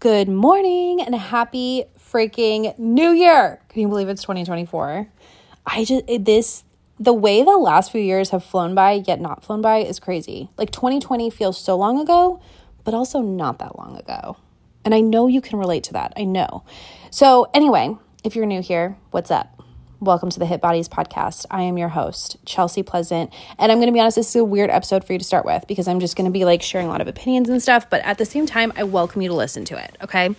Good morning and happy freaking new year. Can you believe it's 2024? I just, this, the way the last few years have flown by, yet not flown by, is crazy. Like 2020 feels so long ago, but also not that long ago. And I know you can relate to that. I know. So, anyway, if you're new here, what's up? Welcome to the Hit Bodies podcast. I am your host, Chelsea Pleasant. And I'm going to be honest, this is a weird episode for you to start with because I'm just going to be like sharing a lot of opinions and stuff. But at the same time, I welcome you to listen to it. Okay.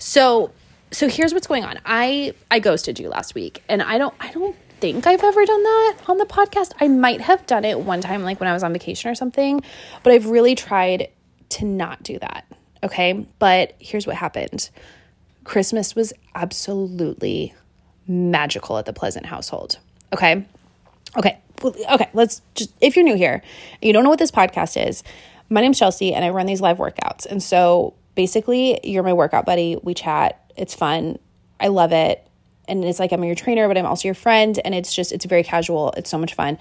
So, so here's what's going on. I, I ghosted you last week and I don't, I don't think I've ever done that on the podcast. I might have done it one time, like when I was on vacation or something, but I've really tried to not do that. Okay. But here's what happened Christmas was absolutely magical at the Pleasant household. Okay. Okay. Okay. Let's just, if you're new here, you don't know what this podcast is, my name's Chelsea and I run these live workouts. And so basically, you're my workout buddy. We chat. It's fun. I love it. And it's like I'm your trainer, but I'm also your friend. And it's just, it's very casual. It's so much fun.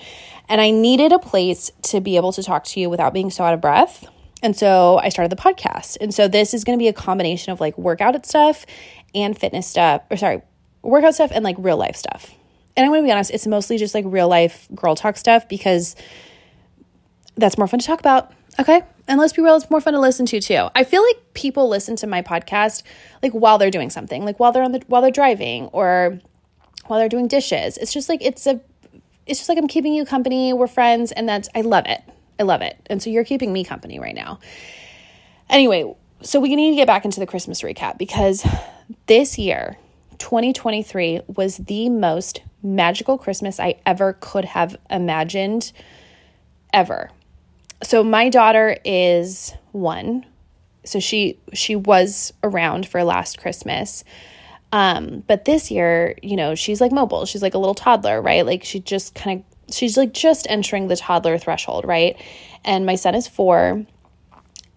And I needed a place to be able to talk to you without being so out of breath. And so I started the podcast. And so this is going to be a combination of like workout stuff and fitness stuff, or sorry, workout stuff and like real life stuff. And I'm going to be honest, it's mostly just like real life girl talk stuff because that's more fun to talk about. Okay. And let's be real, it's more fun to listen to too. I feel like people listen to my podcast like while they're doing something, like while they're on the while they're driving or while they're doing dishes. It's just like it's a it's just like I'm keeping you company. We're friends and that's I love it. I love it. And so you're keeping me company right now. Anyway, so we need to get back into the Christmas recap because this year 2023 was the most magical Christmas I ever could have imagined ever. So my daughter is 1. So she she was around for last Christmas. Um but this year, you know, she's like mobile. She's like a little toddler, right? Like she just kind of she's like just entering the toddler threshold, right? And my son is 4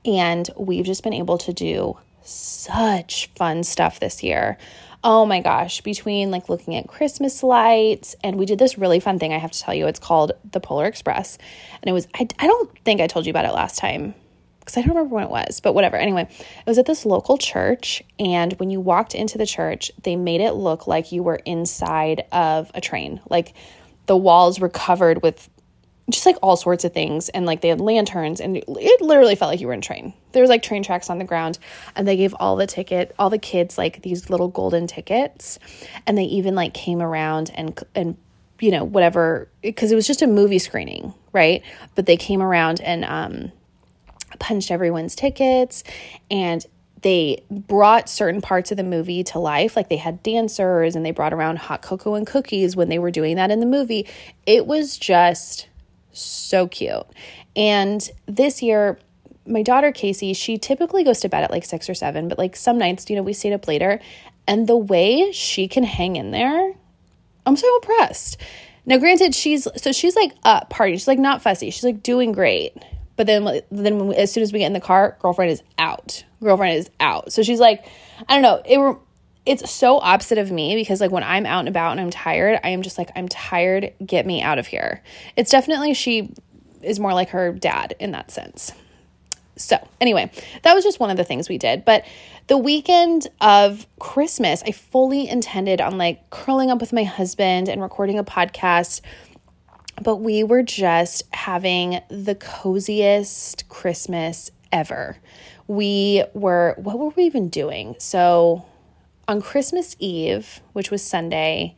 and we've just been able to do such fun stuff this year oh my gosh, between like looking at Christmas lights, and we did this really fun thing, I have to tell you. It's called the Polar Express. And it was, I, I don't think I told you about it last time because I don't remember when it was, but whatever. Anyway, it was at this local church. And when you walked into the church, they made it look like you were inside of a train. Like the walls were covered with just like all sorts of things and like they had lanterns and it literally felt like you were in train there was like train tracks on the ground and they gave all the ticket all the kids like these little golden tickets and they even like came around and and you know whatever because it was just a movie screening right but they came around and um punched everyone's tickets and they brought certain parts of the movie to life like they had dancers and they brought around hot cocoa and cookies when they were doing that in the movie it was just so cute. And this year, my daughter Casey, she typically goes to bed at like six or seven, but like some nights, you know, we stayed up later. And the way she can hang in there, I'm so impressed. Now, granted, she's so she's like up party. She's like not fussy. She's like doing great. But then, then when, as soon as we get in the car, girlfriend is out. Girlfriend is out. So she's like, I don't know. It it's so opposite of me because like when I'm out and about and I'm tired, I am just like I'm tired, get me out of here. It's definitely she is more like her dad in that sense. So, anyway, that was just one of the things we did, but the weekend of Christmas, I fully intended on like curling up with my husband and recording a podcast but we were just having the coziest Christmas ever. We were, what were we even doing? So on Christmas Eve, which was Sunday,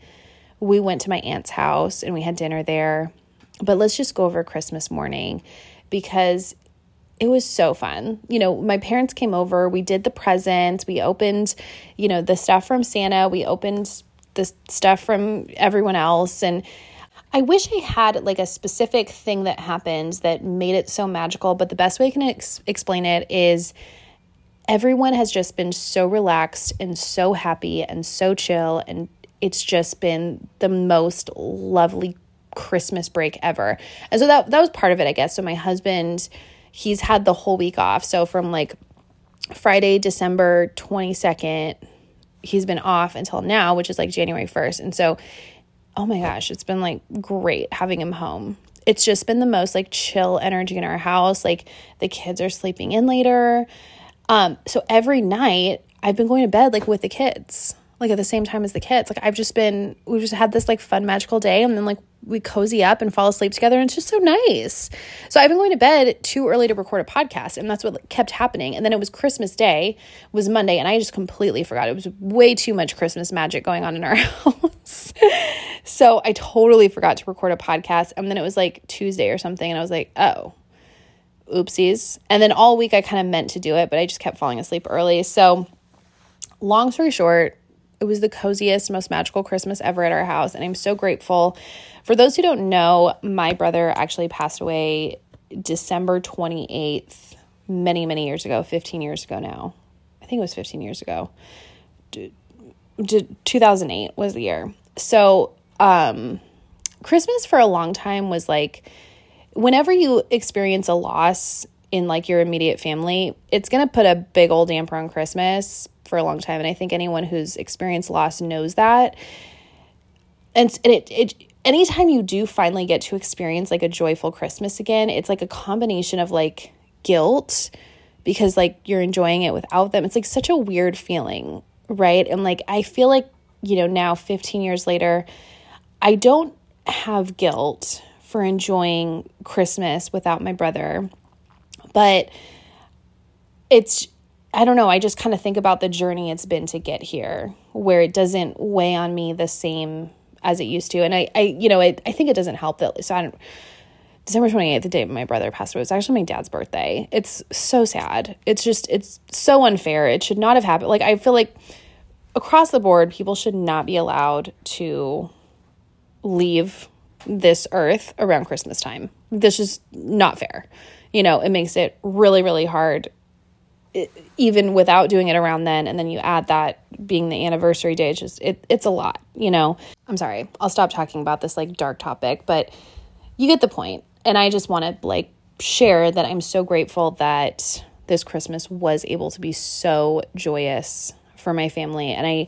we went to my aunt's house and we had dinner there. But let's just go over Christmas morning because it was so fun. You know, my parents came over, we did the presents, we opened, you know, the stuff from Santa, we opened the stuff from everyone else and I wish I had like a specific thing that happened that made it so magical, but the best way I can ex- explain it is everyone has just been so relaxed and so happy and so chill and it's just been the most lovely Christmas break ever. And so that that was part of it, I guess. So my husband, he's had the whole week off. So from like Friday, December 22nd, he's been off until now, which is like January 1st. And so oh my gosh, it's been like great having him home. It's just been the most like chill energy in our house. Like the kids are sleeping in later Um, so every night I've been going to bed like with the kids, like at the same time as the kids. Like I've just been, we've just had this like fun magical day, and then like we cozy up and fall asleep together and it's just so nice. So i've been going to bed too early to record a podcast and that's what kept happening. And then it was christmas day was monday and i just completely forgot. It was way too much christmas magic going on in our house. So i totally forgot to record a podcast and then it was like tuesday or something and i was like oh oopsies. And then all week i kind of meant to do it but i just kept falling asleep early. So long story short it was the coziest, most magical Christmas ever at our house. And I'm so grateful. For those who don't know, my brother actually passed away December 28th, many, many years ago, 15 years ago now. I think it was 15 years ago. 2008 was the year. So, um, Christmas for a long time was like whenever you experience a loss in like your immediate family, it's going to put a big old damper on Christmas for a long time. And I think anyone who's experienced loss knows that. And, and it, it, anytime you do finally get to experience like a joyful Christmas again, it's like a combination of like guilt because like you're enjoying it without them. It's like such a weird feeling, right? And like I feel like, you know, now 15 years later, I don't have guilt for enjoying Christmas without my brother. But it's I don't know, I just kind of think about the journey it's been to get here where it doesn't weigh on me the same as it used to. And I, I you know, I, I think it doesn't help that, so I don't, December 28th, the day my brother passed away, was actually my dad's birthday. It's so sad. It's just, it's so unfair. It should not have happened. Like, I feel like across the board, people should not be allowed to leave this earth around Christmas time. This is not fair. You know, it makes it really, really hard even without doing it around then and then you add that being the anniversary day it's just it, it's a lot you know? I'm sorry i'll stop talking about this like dark topic but you get the point and i just want to like share that i'm so grateful that this christmas was able to be so joyous for my family and i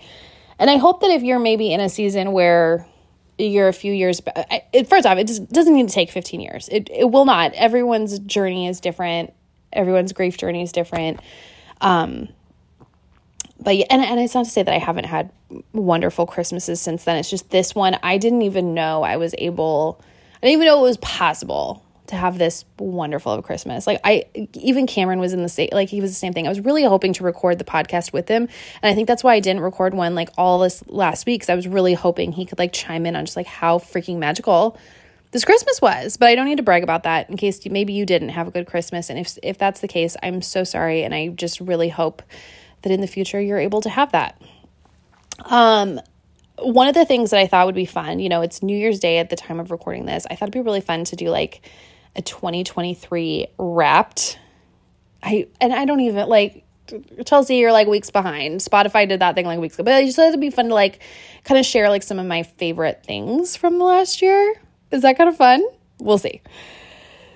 and i hope that if you're maybe in a season where you're a few years back first off it just doesn't need to take 15 years. It, it will not. Everyone's journey is different everyone's grief journey is different. Um, but yeah, and, and it's not to say that I haven't had wonderful Christmases since then. It's just this one, I didn't even know I was able, I didn't even know it was possible to have this wonderful of a Christmas. Like I, even Cameron was in the same, like he was the same thing. I was really hoping to record the podcast with him. And I think that's why I didn't record one like all this last week. Cause I was really hoping he could like chime in on just like how freaking magical this Christmas was, but I don't need to brag about that in case maybe you didn't have a good Christmas. And if, if that's the case, I'm so sorry. And I just really hope that in the future you're able to have that. Um, one of the things that I thought would be fun, you know, it's New Year's Day at the time of recording this. I thought it'd be really fun to do like a 2023 wrapped. I and I don't even like Chelsea, you're like weeks behind. Spotify did that thing like weeks ago, but I just thought it'd be fun to like kind of share like some of my favorite things from the last year. Is that kind of fun? We'll see.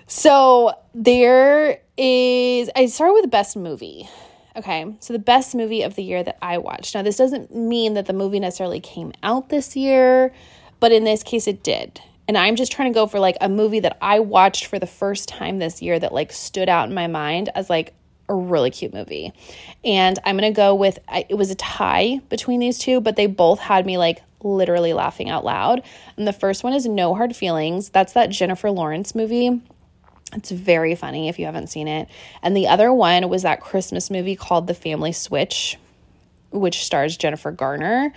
So there is, I start with the best movie. Okay, so the best movie of the year that I watched. Now, this doesn't mean that the movie necessarily came out this year, but in this case, it did. And I'm just trying to go for like a movie that I watched for the first time this year that like stood out in my mind as like a really cute movie. And I'm to go with it was a tie between these two, but they both had me like literally laughing out loud. And the first one is No Hard Feelings. That's that Jennifer Lawrence movie. It's very funny if you haven't seen it. And the other one was that Christmas movie called The Family Switch, which stars Jennifer Garner.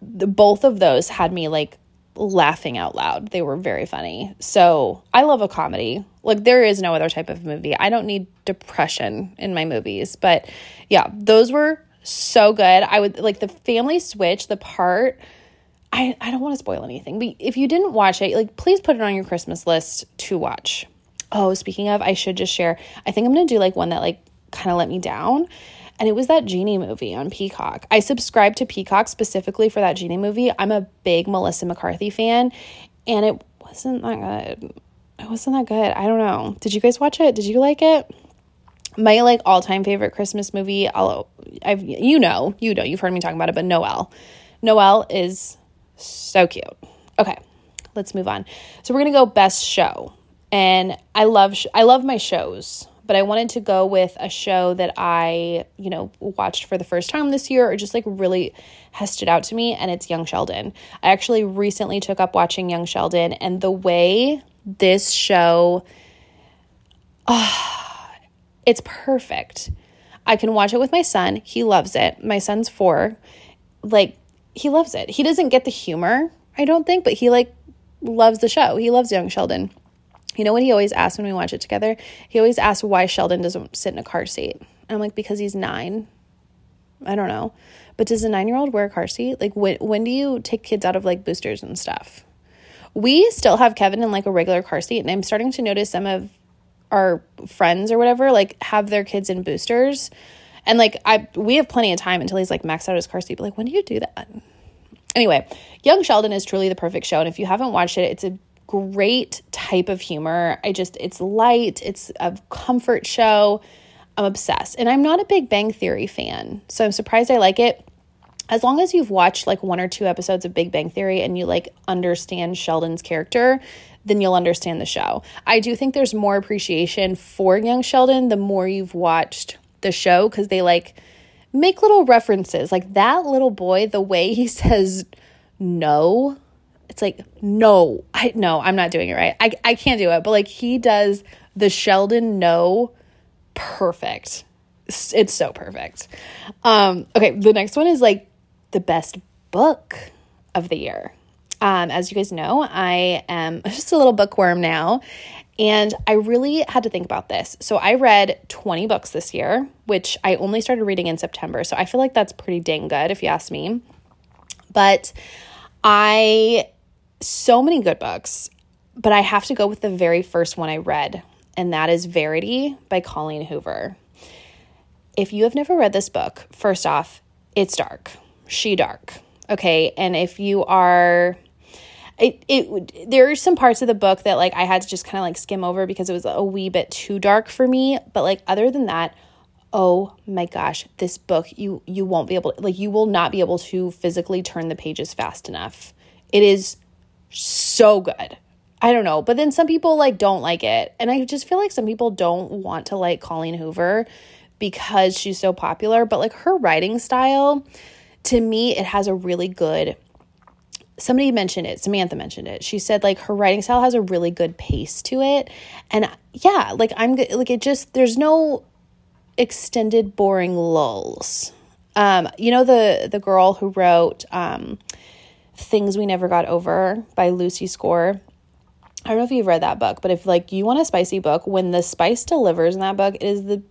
The, both of those had me like laughing out loud. They were very funny. So I love a comedy. Like there is no other type of movie. I don't need depression in my movies. But yeah, those were so good. I would like the family switch, the part. I, I don't want to spoil anything, but if you didn't watch it, like please put it on your Christmas list to watch. Oh, speaking of, I should just share. I think I'm gonna do like one that like kind of let me down. And it was that Genie movie on Peacock. I subscribed to Peacock specifically for that Genie movie. I'm a big Melissa McCarthy fan, and it wasn't that good. It wasn't that good. I don't know. Did you guys watch it? Did you like it? My like all-time favorite christmas movie i'll i've you know you know you've heard me talking about it but noel. Noel is so cute. Okay let's move on. So we're gonna go best show. And i love sh- i love my shows but I wanted to go with a show that I, you know, watched for the first time this year or just like really has stood out to me, and it's Young Sheldon. I actually recently took up watching Young Sheldon, and the way this show, oh, it's perfect. I can watch it with my son. He loves it. My son's four. Like, he loves it. He doesn't get the humor, I don't think, but he like loves the show. He loves Young Sheldon. You know what he always asks when we watch it together? He always asks why Sheldon doesn't sit in a car seat. And I'm like, because he's nine. I don't know. But does a nine year old wear a car seat? Like, when, when do you take kids out of like boosters and stuff? We still have Kevin in like a regular car seat, and I'm starting to notice some of our friends or whatever like have their kids in boosters. And like I we have plenty of time until he's like maxed out his car seat. But like, when do you do that? Anyway, Young Sheldon is truly the perfect show. And if you haven't watched it, it's a great type of humor. I just, it's light, it's a comfort show. I'm obsessed. And I'm not a big Bang Theory fan. So I'm surprised I like it. As long as you've watched like one or two episodes of Big Bang Theory and you like understand Sheldon's character, then you'll understand the show. I do think there's more appreciation for young Sheldon the more you've watched the show because they like make little references. Like that little boy, the way he says no, it's like, no, I no, I'm not doing it right. I, I can't do it. But like he does the Sheldon no perfect. It's, it's so perfect. Um, okay, the next one is like the best book of the year. Um, as you guys know, I am just a little bookworm now. And I really had to think about this. So I read 20 books this year, which I only started reading in September. So I feel like that's pretty dang good if you ask me. But I, so many good books, but I have to go with the very first one I read, and that is Verity by Colleen Hoover. If you have never read this book, first off, it's dark. She dark. Okay. And if you are it it there are some parts of the book that like I had to just kind of like skim over because it was a wee bit too dark for me, but like other than that, oh my gosh, this book you you won't be able to, like you will not be able to physically turn the pages fast enough. It is so good. I don't know, but then some people like don't like it. And I just feel like some people don't want to like Colleen Hoover because she's so popular, but like her writing style to me it has a really good somebody mentioned it samantha mentioned it. She said like her writing style has a really good pace to it. And yeah like i'm like it just there's no extended boring lulls. Um you know the the girl who wrote um things we never got over by lucy score? I don't know if you've read that book but if like you want a spicy book when the spice delivers in that book it is the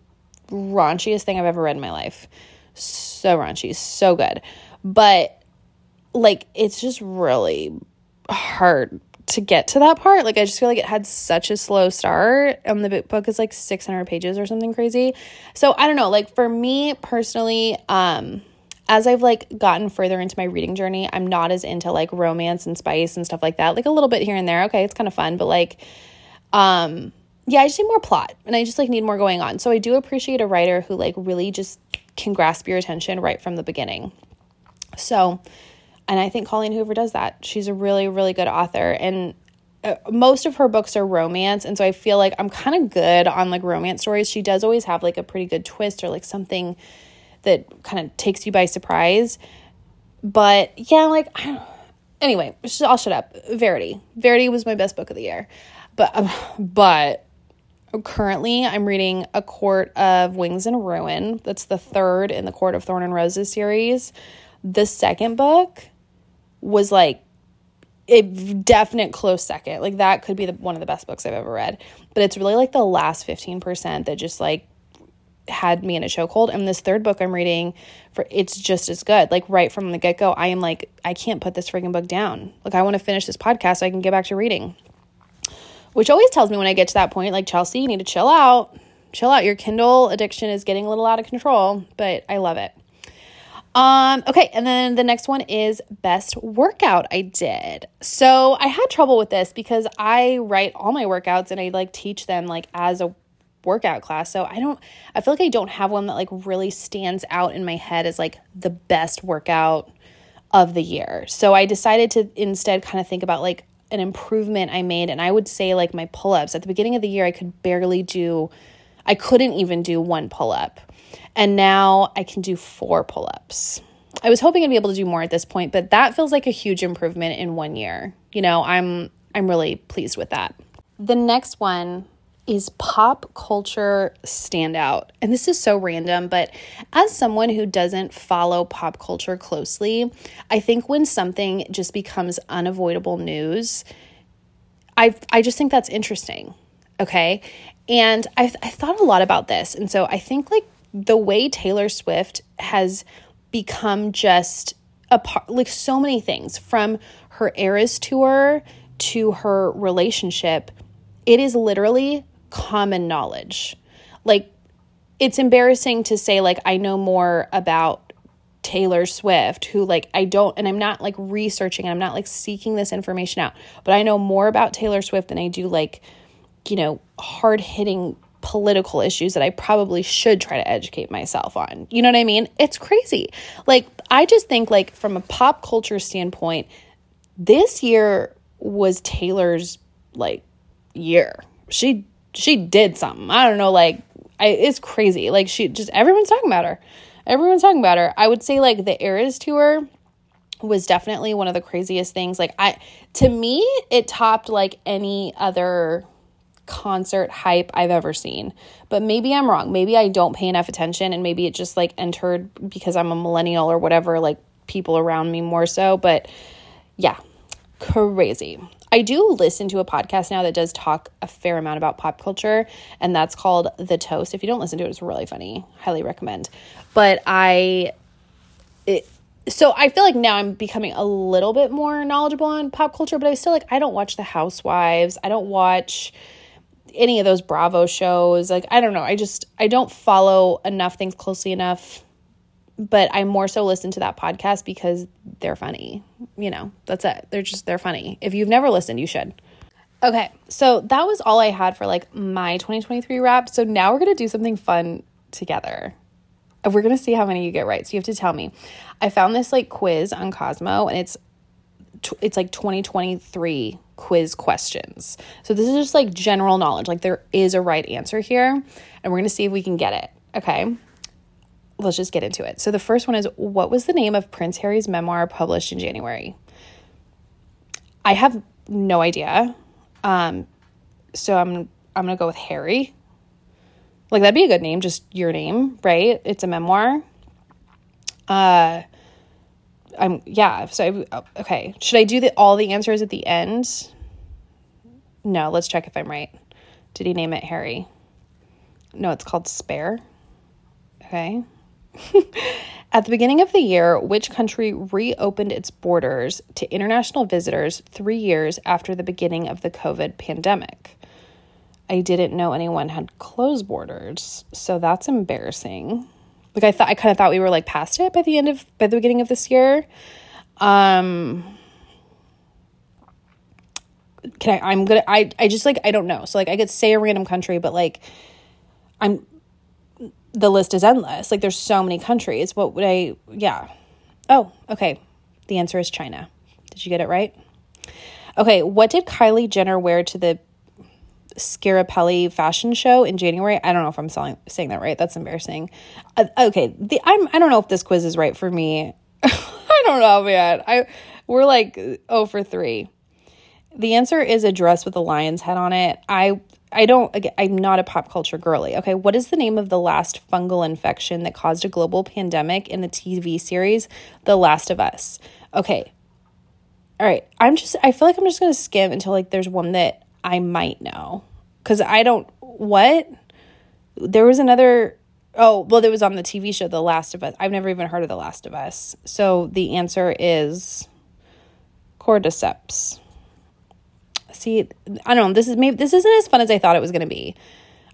raunchiest thing i've ever read in my life. So raunchy so good. But like it's just really hard to get to that part. Like I just feel like it had such a slow start. Um the book is like 600 pages or something crazy. So I don't know, like for me personally, um as I've like gotten further into my reading journey, I'm not as into like romance and spice and stuff like that. Like a little bit here and there. Okay, it's kind of fun, but like um yeah, I just need more plot and I just like need more going on. So I do appreciate a writer who like really just can grasp your attention right from the beginning. So and I think Colleen Hoover does that. She's a really, really good author. And uh, most of her books are romance. And so I feel like I'm kind of good on like romance stories. She does always have like a pretty good twist or like something that kind of takes you by surprise. But yeah, like, anyway, I'll shut up. Verity. Verity was my best book of the year. But, um, but currently I'm reading A Court of Wings and Ruin. That's the third in the Court of Thorn and Roses series. The second book was like a definite close second. Like that could be the, one of the best books I've ever read. But it's really like the last 15% that just like had me in a chokehold. And this third book I'm reading for it's just as good. Like right from the get-go, I am like, I can't put this freaking book down. Like I want to finish this podcast so I can get back to reading. Which always tells me when I get to that point, like Chelsea, you need to chill out. Chill out. Your Kindle addiction is getting a little out of control, but I love it. Um, okay, and then the next one is best workout I did. So I had trouble with this because I write all my workouts and I like teach them like as a workout class. So I don't I feel like I don't have one that like really stands out in my head as like the best workout of the year. So I decided to instead kind of think about like an improvement I made and I would say like my pull-ups at the beginning of the year I could barely do I couldn't even do one pull up. And now I can do four pull ups. I was hoping I'd be able to do more at this point, but that feels like a huge improvement in one year. You know, I'm I'm really pleased with that. The next one is pop culture standout. And this is so random, but as someone who doesn't follow pop culture closely, I think when something just becomes unavoidable news, I I just think that's interesting. Okay? And I I thought a lot about this. And so I think like the way Taylor Swift has become just a part like so many things from her Eras tour to her relationship, it is literally common knowledge. Like, it's embarrassing to say, like, I know more about Taylor Swift, who, like, I don't, and I'm not like researching, and I'm not like seeking this information out, but I know more about Taylor Swift than I do, like, you know, hard hitting political issues that I probably should try to educate myself on. You know what I mean? It's crazy. Like, I just think, like, from a pop culture standpoint, this year was Taylor's like year. She she did something. I don't know, like I, it's crazy. Like she just everyone's talking about her. Everyone's talking about her. I would say like the Eras tour was definitely one of the craziest things. Like I to me, it topped like any other concert hype I've ever seen. But maybe I'm wrong. Maybe I don't pay enough attention and maybe it just like entered because I'm a millennial or whatever, like people around me more so. But yeah, crazy. I do listen to a podcast now that does talk a fair amount about pop culture, and that's called The Toast. If you don't listen to it, it's really funny. Highly recommend. But I, it, so I feel like now I'm becoming a little bit more knowledgeable on pop culture, but I still like I don't watch The Housewives. I don't watch any of those Bravo shows. Like I don't know. I just I don't follow enough things closely enough but I more so listen to that podcast because they're funny. You know, that's it. They're just, they're funny. If you've never listened, you should. Okay, so that was all I had for like my 2023 wrap. So now we're gonna do something fun together. We're gonna see how many you get right. So you have to tell me. I found this like quiz on Cosmo, and it's it's like 2023 quiz questions. So this is just like general knowledge. Like there is a right answer here, and we're gonna see if we can get it. Okay let's just get into it. So the first one is what was the name of Prince Harry's memoir published in January? I have no idea. Um, so I'm I'm gonna go with Harry. Like that'd be a good name, just your name, right? It's a memoir. Uh, I'm yeah. So I, oh, okay, should I do the all the answers at the end? No, let's check if I'm right. Did he name it Harry? No, it's called Spare. Okay. At the beginning of the year, which country reopened its borders to international visitors three years after the beginning of the COVID pandemic? I didn't know anyone had closed borders, so that's embarrassing. Like I thought, I kind of thought we were like past it by the end of by the beginning of this year. Um, can I? I'm gonna. I I just like I don't know. So like I could say a random country, but like I'm the list is endless. Like there's so many countries. What would I yeah. Oh, okay. The answer is China. Did you get it right? Okay, what did Kylie Jenner wear to the Scarapelli fashion show in January? I don't know if I'm selling, saying that right. That's embarrassing. Uh, okay, the I'm I don't know if this quiz is right for me. I don't know, man. I we're like oh for 3. The answer is a dress with a lion's head on it. I I don't, I'm not a pop culture girly. Okay, what is the name of the last fungal infection that caused a global pandemic in the TV series The Last of Us? Okay, all right, I'm just, I feel like I'm just gonna skim until like there's one that I might know. Cause I don't, what? There was another, oh, well, there was on the TV show The Last of Us. I've never even heard of The Last of Us. So the answer is cordyceps see, I don't know. This is maybe this isn't as fun as I thought it was going to be.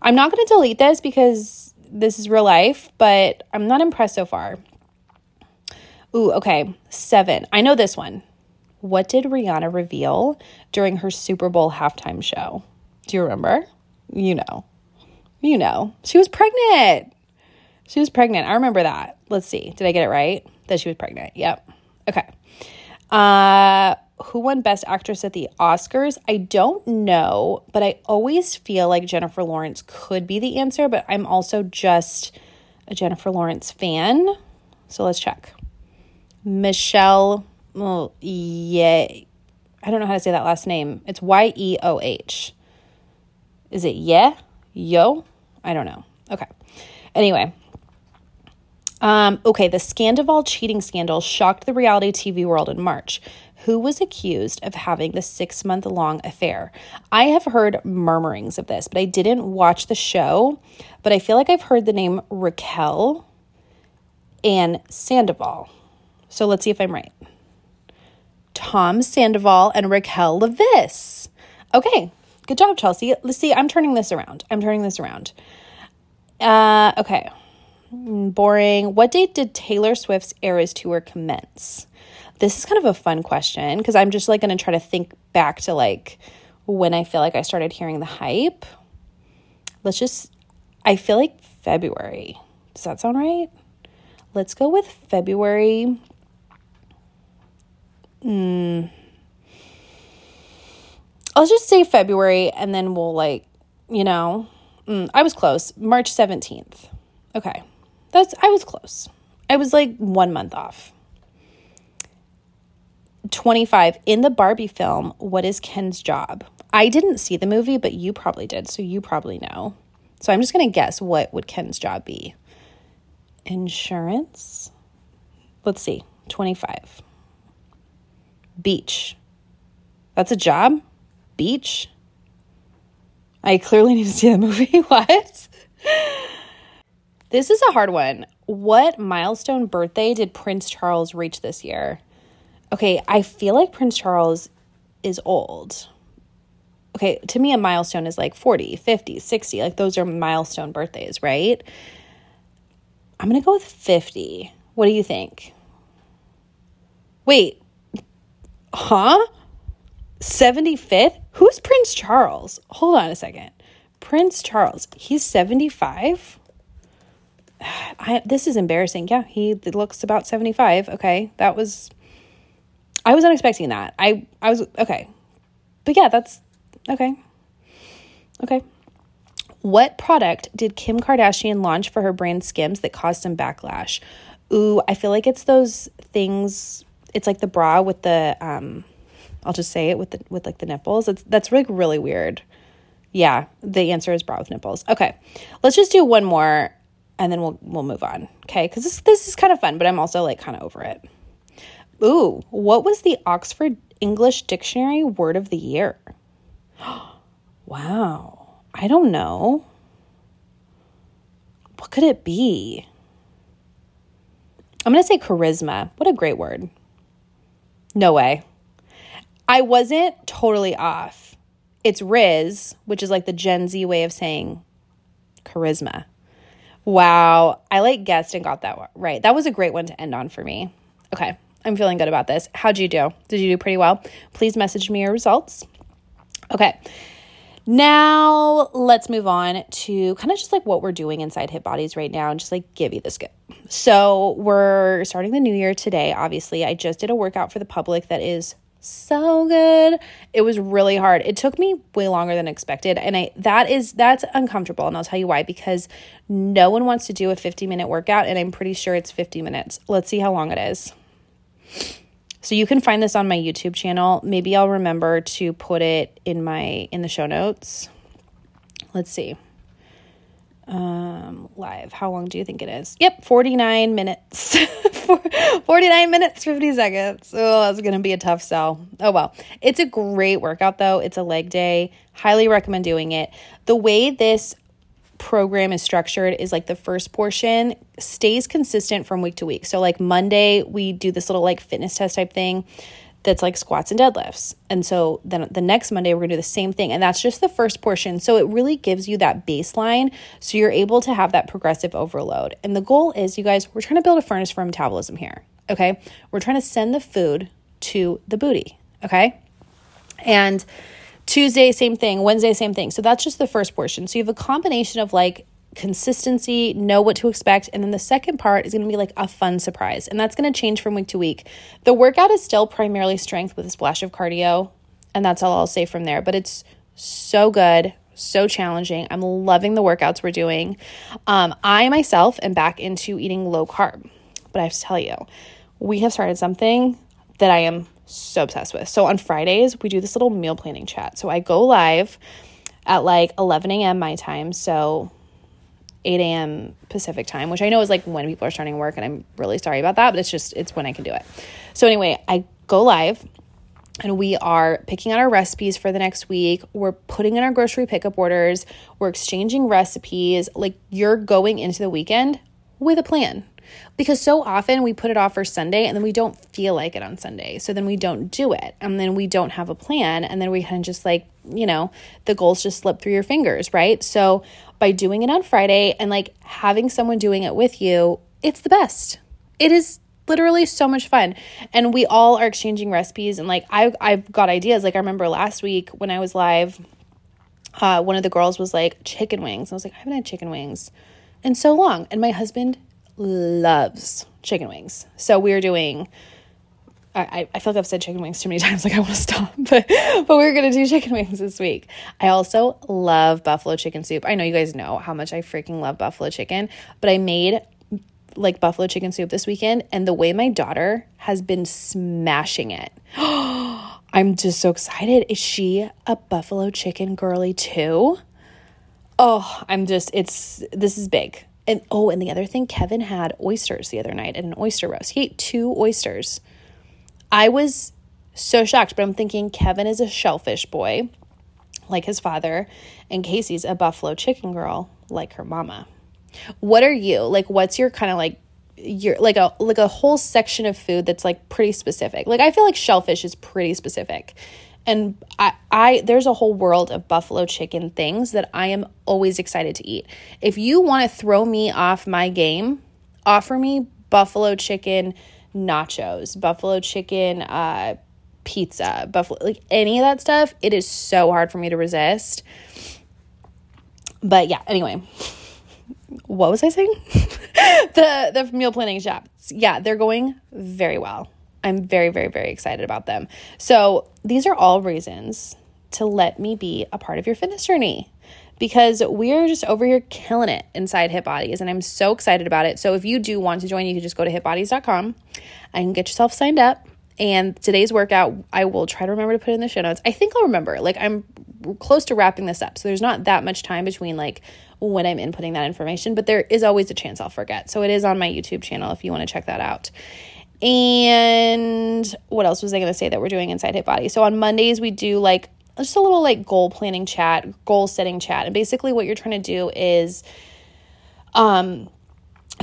I'm not going to delete this because this is real life, but I'm not impressed so far. Ooh, okay. Seven. I know this one. What did Rihanna reveal during her Super Bowl halftime show? Do you remember? You know. You know. She was pregnant. She was pregnant. I remember that. Let's see. Did I get it right? That she was pregnant. Yep. Okay. Uh who won Best Actress at the Oscars? I don't know, but I always feel like Jennifer Lawrence could be the answer, but I'm also just a Jennifer Lawrence fan. So let's check. Michelle, well, yeah, I don't know how to say that last name. It's Y E O H. Is it yeah? Yo? I don't know. Okay. Anyway. Um, okay, the Scandoval cheating scandal shocked the reality TV world in March. Who was accused of having the six month long affair? I have heard murmurings of this, but I didn't watch the show. But I feel like I've heard the name Raquel and Sandoval. So let's see if I'm right. Tom Sandoval and Raquel Leviss. Okay, good job, Chelsea. Let's see, I'm turning this around. I'm turning this around. Uh, okay. Boring. What date did Taylor Swift's Eras tour commence? This is kind of a fun question because I'm just like going to try to think back to like when I feel like I started hearing the hype. Let's just, I feel like February. Does that sound right? Let's go with February. Mm. I'll just say February and then we'll like, you know, mm, I was close. March 17th. Okay. That's I was close. I was like 1 month off. 25 in the Barbie film, what is Ken's job? I didn't see the movie, but you probably did, so you probably know. So I'm just going to guess what would Ken's job be? Insurance? Let's see. 25. Beach. That's a job? Beach? I clearly need to see the movie. what? This is a hard one. What milestone birthday did Prince Charles reach this year? Okay, I feel like Prince Charles is old. Okay, to me, a milestone is like 40, 50, 60. Like those are milestone birthdays, right? I'm going to go with 50. What do you think? Wait, huh? 75th? Who's Prince Charles? Hold on a second. Prince Charles, he's 75? I, this is embarrassing. Yeah, he looks about 75. Okay. That was I was unexpecting that. I I was okay. But yeah, that's okay. Okay. What product did Kim Kardashian launch for her brand Skims that caused some backlash? Ooh, I feel like it's those things it's like the bra with the um I'll just say it with the with like the nipples. It's that's like really weird. Yeah, the answer is bra with nipples. Okay. Let's just do one more and then we'll we'll move on. Okay? Cuz this this is kind of fun, but I'm also like kind of over it. Ooh, what was the Oxford English Dictionary word of the year? wow. I don't know. What could it be? I'm going to say charisma. What a great word. No way. I wasn't totally off. It's Rizz, which is like the Gen Z way of saying charisma. Wow. I like guessed and got that one right. That was a great one to end on for me. Okay. I'm feeling good about this. How'd you do? Did you do pretty well? Please message me your results. Okay. Now, let's move on to kind of just like what we're doing inside Hit Bodies right now and just like give you the scoop. So, we're starting the new year today. Obviously, I just did a workout for the public that is so good. It was really hard. It took me way longer than expected and I that is that's uncomfortable and I'll tell you why because no one wants to do a 50 minute workout and I'm pretty sure it's 50 minutes. Let's see how long it is. So you can find this on my YouTube channel. Maybe I'll remember to put it in my in the show notes. Let's see. Um live. How long do you think it is? Yep, 49 minutes. 49 minutes 50 seconds. Oh, that's going to be a tough sell. Oh well. It's a great workout though. It's a leg day. Highly recommend doing it. The way this program is structured is like the first portion stays consistent from week to week. So like Monday we do this little like fitness test type thing that's like squats and deadlifts. And so then the next Monday we're going to do the same thing and that's just the first portion. So it really gives you that baseline so you're able to have that progressive overload. And the goal is you guys we're trying to build a furnace for metabolism here. Okay? We're trying to send the food to the booty, okay? And Tuesday, same thing. Wednesday, same thing. So that's just the first portion. So you have a combination of like consistency, know what to expect. And then the second part is going to be like a fun surprise. And that's going to change from week to week. The workout is still primarily strength with a splash of cardio. And that's all I'll say from there. But it's so good, so challenging. I'm loving the workouts we're doing. Um, I myself am back into eating low carb. But I have to tell you, we have started something that I am so obsessed with. So on Fridays, we do this little meal planning chat. So I go live at like 11 a.m. my time. So 8 a.m. Pacific time, which I know is like when people are starting work, and I'm really sorry about that, but it's just, it's when I can do it. So, anyway, I go live and we are picking out our recipes for the next week. We're putting in our grocery pickup orders, we're exchanging recipes. Like, you're going into the weekend with a plan because so often we put it off for Sunday and then we don't feel like it on Sunday. So then we don't do it. And then we don't have a plan. And then we kind of just like, you know, the goals just slip through your fingers, right? So by doing it on Friday and like having someone doing it with you, it's the best. It is literally so much fun. And we all are exchanging recipes and like I I've got ideas. Like I remember last week when I was live, uh, one of the girls was like chicken wings. I was like, I haven't had chicken wings in so long. And my husband loves chicken wings. So we're doing I, I feel like I've said chicken wings too many times, like I want to stop, but but we're gonna do chicken wings this week. I also love buffalo chicken soup. I know you guys know how much I freaking love buffalo chicken, but I made like buffalo chicken soup this weekend, and the way my daughter has been smashing it. I'm just so excited. Is she a buffalo chicken girly too? Oh, I'm just it's this is big. And oh, and the other thing, Kevin had oysters the other night at an oyster roast. He ate two oysters. I was so shocked, but I'm thinking Kevin is a shellfish boy, like his father, and Casey's a buffalo chicken girl, like her mama. What are you? Like what's your kind of like your like a like a whole section of food that's like pretty specific. Like I feel like shellfish is pretty specific and I, I there's a whole world of buffalo chicken things that I am always excited to eat. If you want to throw me off my game, offer me buffalo chicken nachos, buffalo chicken uh, pizza, buffalo like any of that stuff. It is so hard for me to resist. But yeah, anyway, what was I saying? the the meal planning shops. Yeah, they're going very well. I'm very, very, very excited about them. So, these are all reasons to let me be a part of your fitness journey because we're just over here killing it inside Hit Bodies, and I'm so excited about it. So, if you do want to join, you can just go to hitbodies.com and get yourself signed up. And today's workout, I will try to remember to put in the show notes. I think I'll remember. Like, I'm close to wrapping this up. So, there's not that much time between like when I'm inputting that information, but there is always a chance I'll forget. So, it is on my YouTube channel if you want to check that out. And what else was I going to say that we're doing inside Hit Body? So on Mondays, we do like just a little like goal planning chat, goal setting chat. And basically, what you're trying to do is um,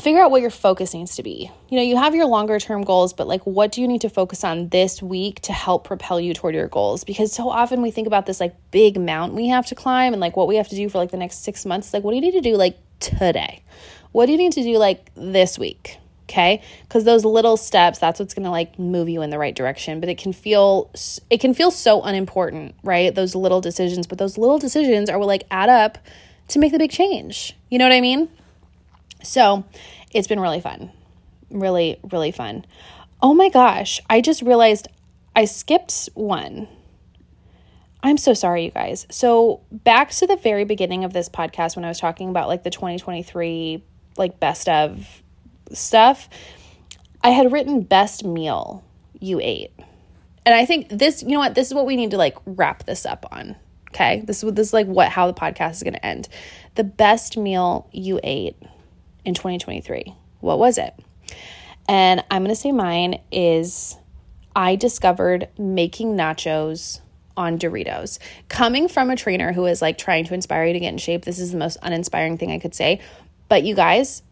figure out what your focus needs to be. You know, you have your longer term goals, but like, what do you need to focus on this week to help propel you toward your goals? Because so often we think about this like big mountain we have to climb and like what we have to do for like the next six months. Like, what do you need to do like today? What do you need to do like this week? Okay? Because those little steps that's what's going to like move you in the right direction. But it can feel it can feel so unimportant right? Those little decisions but those little decisions are what like add up to make the big change. You know what i mean? So it's been really fun. Really really fun. Oh my gosh i just realized i skipped one. I'm so sorry, you guys. So, back to the very beginning of this podcast when I was talking about like the 2023 like best of stuff, I had written best meal you ate. And I think this, you know what, this is what we need to like wrap this up on. Okay. This is what this is like what how the podcast is gonna end. The best meal you ate in 2023. What was it? And I'm gonna say mine is I discovered making nachos on Doritos. Coming from a trainer who is like trying to inspire you to get in shape, this is the most uninspiring thing I could say. But you guys,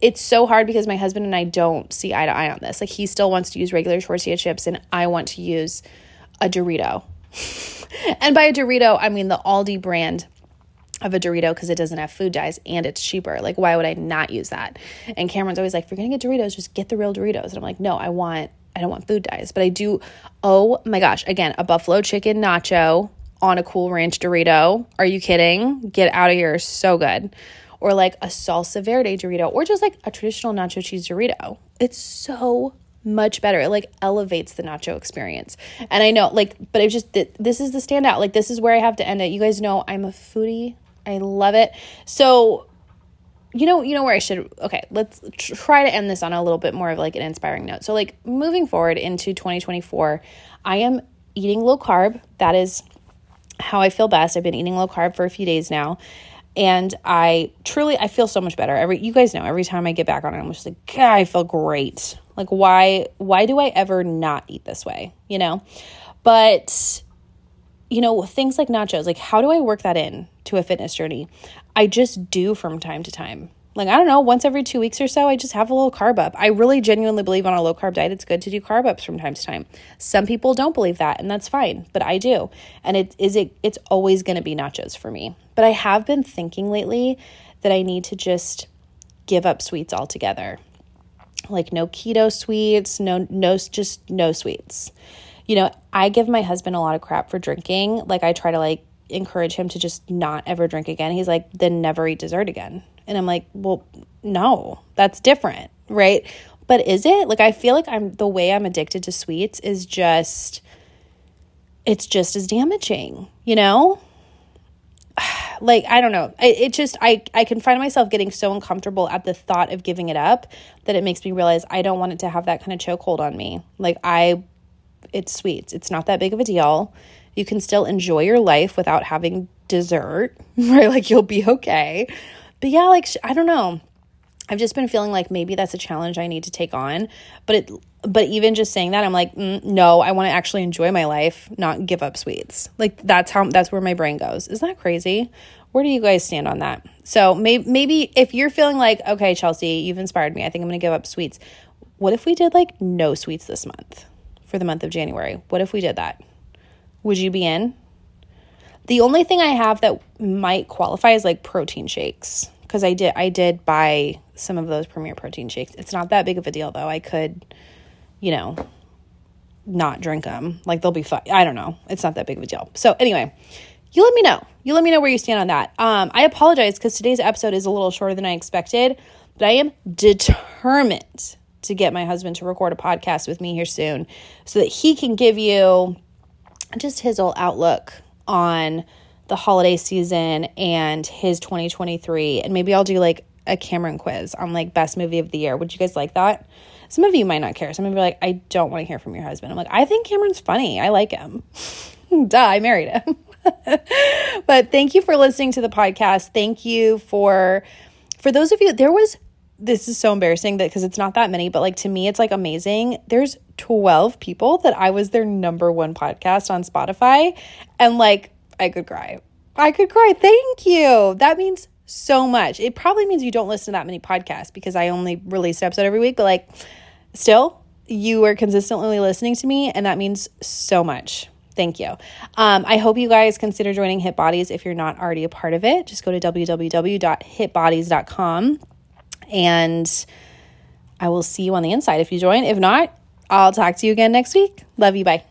it's so hard because my husband and I don't see eye to eye on this. Like he still wants to use regular tortilla chips and I want to use a Dorito. and by a Dorito, I mean the Aldi brand of a Dorito because it doesn't have food dyes and it's cheaper. Like why would I not use that? And Cameron's always like, if you're gonna get Doritos, just get the real Doritos. And I'm like, no, I want I don't want food dyes, but I do. Oh my gosh! Again, a buffalo chicken nacho on a Cool Ranch Dorito. Are you kidding? Get out of here! So good or like a salsa verde Dorito or just like a traditional nacho cheese Dorito. It's so much better. It like elevates the nacho experience. And I know like but it just this is the standout. Like this is where I have to end it. You guys know I'm a foodie. I love it. So you know, you know where I should okay, let's try to end this on a little bit more of like an inspiring note. So like moving forward into 2024, I am eating low carb. That is how I feel best. I've been eating low carb for a few days now. And I truly I feel so much better. Every you guys know every time I get back on it, I'm just like, God, I feel great. Like why why do I ever not eat this way? You know? But you know, things like nachos, like how do I work that in to a fitness journey? I just do from time to time. Like, I don't know, once every two weeks or so, I just have a little carb up. I really genuinely believe on a low carb diet, it's good to do carb ups from time to time. Some people don't believe that, and that's fine, but I do. And it is it it's always gonna be nachos for me. But I have been thinking lately that I need to just give up sweets altogether. Like no keto sweets, no no just no sweets. You know, I give my husband a lot of crap for drinking. Like I try to like encourage him to just not ever drink again. He's like, then never eat dessert again. And I'm like, well, no, that's different, right? But is it? Like, I feel like I'm the way I'm addicted to sweets is just, it's just as damaging, you know? like i don't know it, it, just i i can find myself getting so uncomfortable at the thought of giving it up that it makes me realize i don't want it to have that kind of chokehold on me like i it's sweets it's not that big of a deal you can still enjoy your life without having dessert, right? Like you'll be okay. But yeah, like I don't know. I've just been feeling like maybe that's a challenge I need to take on. But it but even just saying that I'm like, mm, no, I want to actually enjoy my life, not give up sweets. Like that's how that's where my brain goes. Isn't that crazy? Where do you guys stand on that? So maybe maybe if you're feeling like, okay, Chelsea, you've inspired me. I think I'm going to give up sweets. What if we did like no sweets this month for the month of January? What if we did that? Would you be in? The only thing I have that might qualify is like protein shakes because I did I did buy some of those premier protein shakes. It's not that big of a deal though. I could, you know, not drink them. Like they'll be fine. I don't know. It's not that big of a deal. So anyway, you let me know. You let me know where you stand on that. Um, I apologize because today's episode is a little shorter than I expected, but I am determined to get my husband to record a podcast with me here soon so that he can give you just his whole outlook on the holiday season and his 2023. And maybe I'll do like a Cameron quiz on like best movie of the year. Would you guys like that? Some of you might not care. Some of you are like, I don't want to hear from your husband. I'm like, I think Cameron's funny. I like him. Duh, I married him. but thank you for listening to the podcast. Thank you for for those of you there was this is so embarrassing that because it's not that many, but like to me, it's like amazing. There's 12 people that I was their number one podcast on Spotify, and like I could cry. I could cry. Thank you. That means so much. It probably means you don't listen to that many podcasts because I only release an episode every week, but like still, you are consistently listening to me, and that means so much. Thank you. Um, I hope you guys consider joining Hit Bodies if you're not already a part of it. Just go to www.hitbodies.com and I will see you on the inside if you join. If not, I'll talk to you again next week. Love you. Bye.